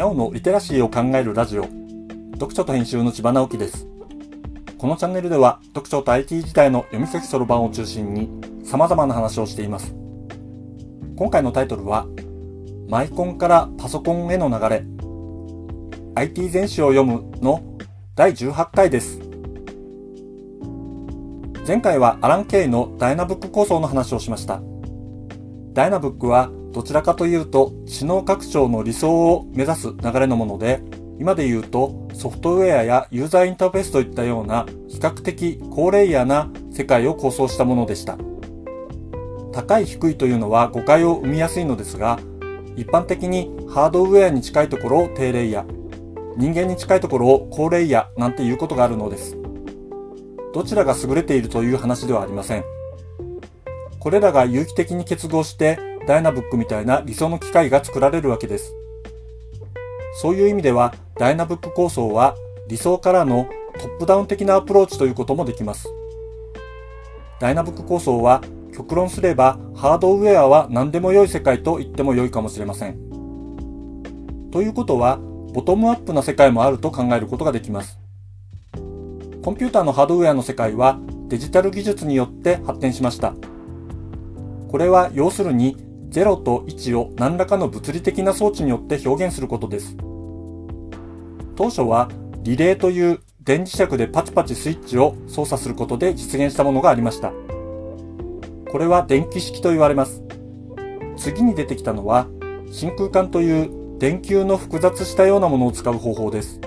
にゃおのリテラシーを考えるラジオ、読書と編集の千葉直樹です。このチャンネルでは、読書と IT 時代の読み書きそろばんを中心に、様々な話をしています。今回のタイトルは、マイコンからパソコンへの流れ、IT 全史を読むの第18回です。前回はアラン・ケイのダイナブック構想の話をしました。ダイナブックはどちらかというと知能拡張の理想を目指す流れのもので、今で言うとソフトウェアやユーザーインターフェースといったような比較的高レイヤーな世界を構想したものでした。高い低いというのは誤解を生みやすいのですが、一般的にハードウェアに近いところを低レイヤー、人間に近いところを高レイヤーなんていうことがあるのです。どちらが優れているという話ではありません。これらが有機的に結合してダイナブックみたいな理想の機械が作られるわけです。そういう意味では、ダイナブック構想は理想からのトップダウン的なアプローチということもできます。ダイナブック構想は極論すればハードウェアは何でも良い世界と言っても良いかもしれません。ということは、ボトムアップな世界もあると考えることができます。コンピューターのハードウェアの世界はデジタル技術によって発展しました。これは要するに0と1を何らかの物理的な装置によって表現することです。当初はリレーという電磁石でパチパチスイッチを操作することで実現したものがありました。これは電気式と言われます。次に出てきたのは真空管という電球の複雑したようなものを使う方法です。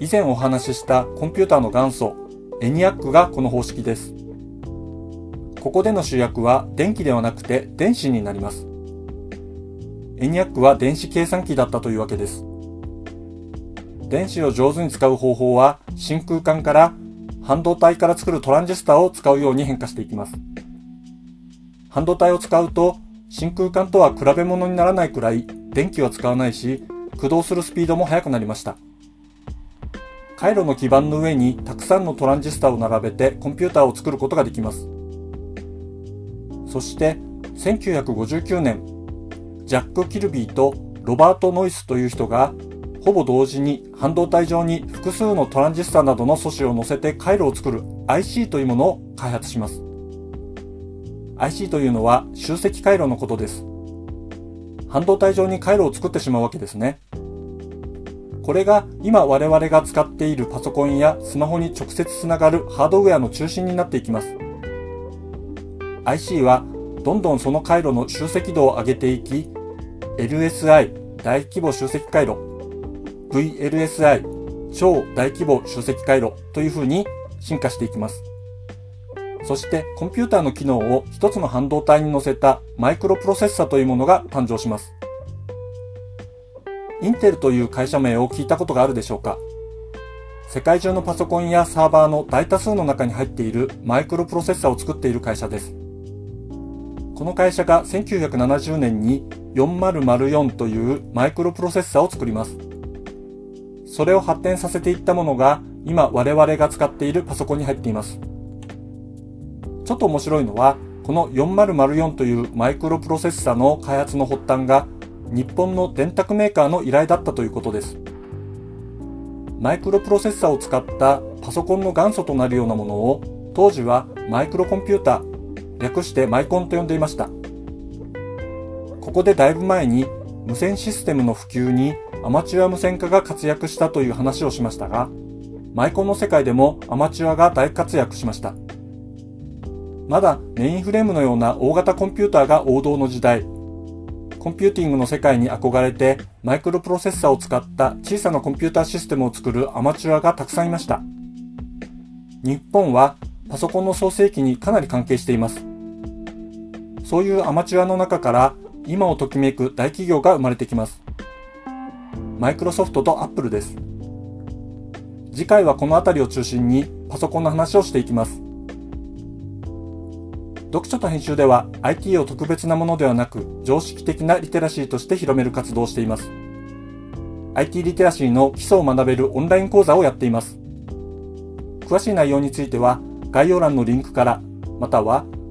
以前お話ししたコンピューターの元祖エニアックがこの方式です。ここでの主役は電気ではなくて電子になります。エニアックは電子計算機だったというわけです。電子を上手に使う方法は真空管から半導体から作るトランジスタを使うように変化していきます。半導体を使うと真空管とは比べ物にならないくらい電気は使わないし駆動するスピードも速くなりました。回路の基板の上にたくさんのトランジスタを並べてコンピューターを作ることができます。そして1959年、ジャック・キルビーとロバート・ノイスという人がほぼ同時に半導体上に複数のトランジスタなどの素子を乗せて回路を作る IC というものを開発します。IC というのは集積回路のことです。半導体上に回路を作ってしまうわけですね。これが今我々が使っているパソコンやスマホに直接つながるハードウェアの中心になっていきます。IC はどんどんその回路の集積度を上げていき、LSI 大規模集積回路、VLSI 超大規模集積回路というふうに進化していきます。そしてコンピューターの機能を一つの半導体に乗せたマイクロプロセッサというものが誕生します。インテルという会社名を聞いたことがあるでしょうか世界中のパソコンやサーバーの大多数の中に入っているマイクロプロセッサを作っている会社です。この会社が1970年に4004というマイクロプロセッサーを作ります。それを発展させていったものが今我々が使っているパソコンに入っています。ちょっと面白いのは、この4004というマイクロプロセッサの開発の発端が日本の電卓メーカーの依頼だったということです。マイクロプロセッサを使ったパソコンの元祖となるようなものを当時はマイクロコンピューター略してマイコンと呼んでいました。ここでだいぶ前に無線システムの普及にアマチュア無線家が活躍したという話をしましたが、マイコンの世界でもアマチュアが大活躍しました。まだメインフレームのような大型コンピューターが王道の時代、コンピューティングの世界に憧れてマイクロプロセッサーを使った小さなコンピューターシステムを作るアマチュアがたくさんいました。日本はパソコンの創世期にかなり関係しています。そういうアマチュアの中から今をときめく大企業が生まれてきます。マイクロソフトとアップルです。次回はこの辺りを中心にパソコンの話をしていきます。読書と編集では IT を特別なものではなく常識的なリテラシーとして広める活動をしています。IT リテラシーの基礎を学べるオンライン講座をやっています。詳しい内容については概要欄のリンクから、または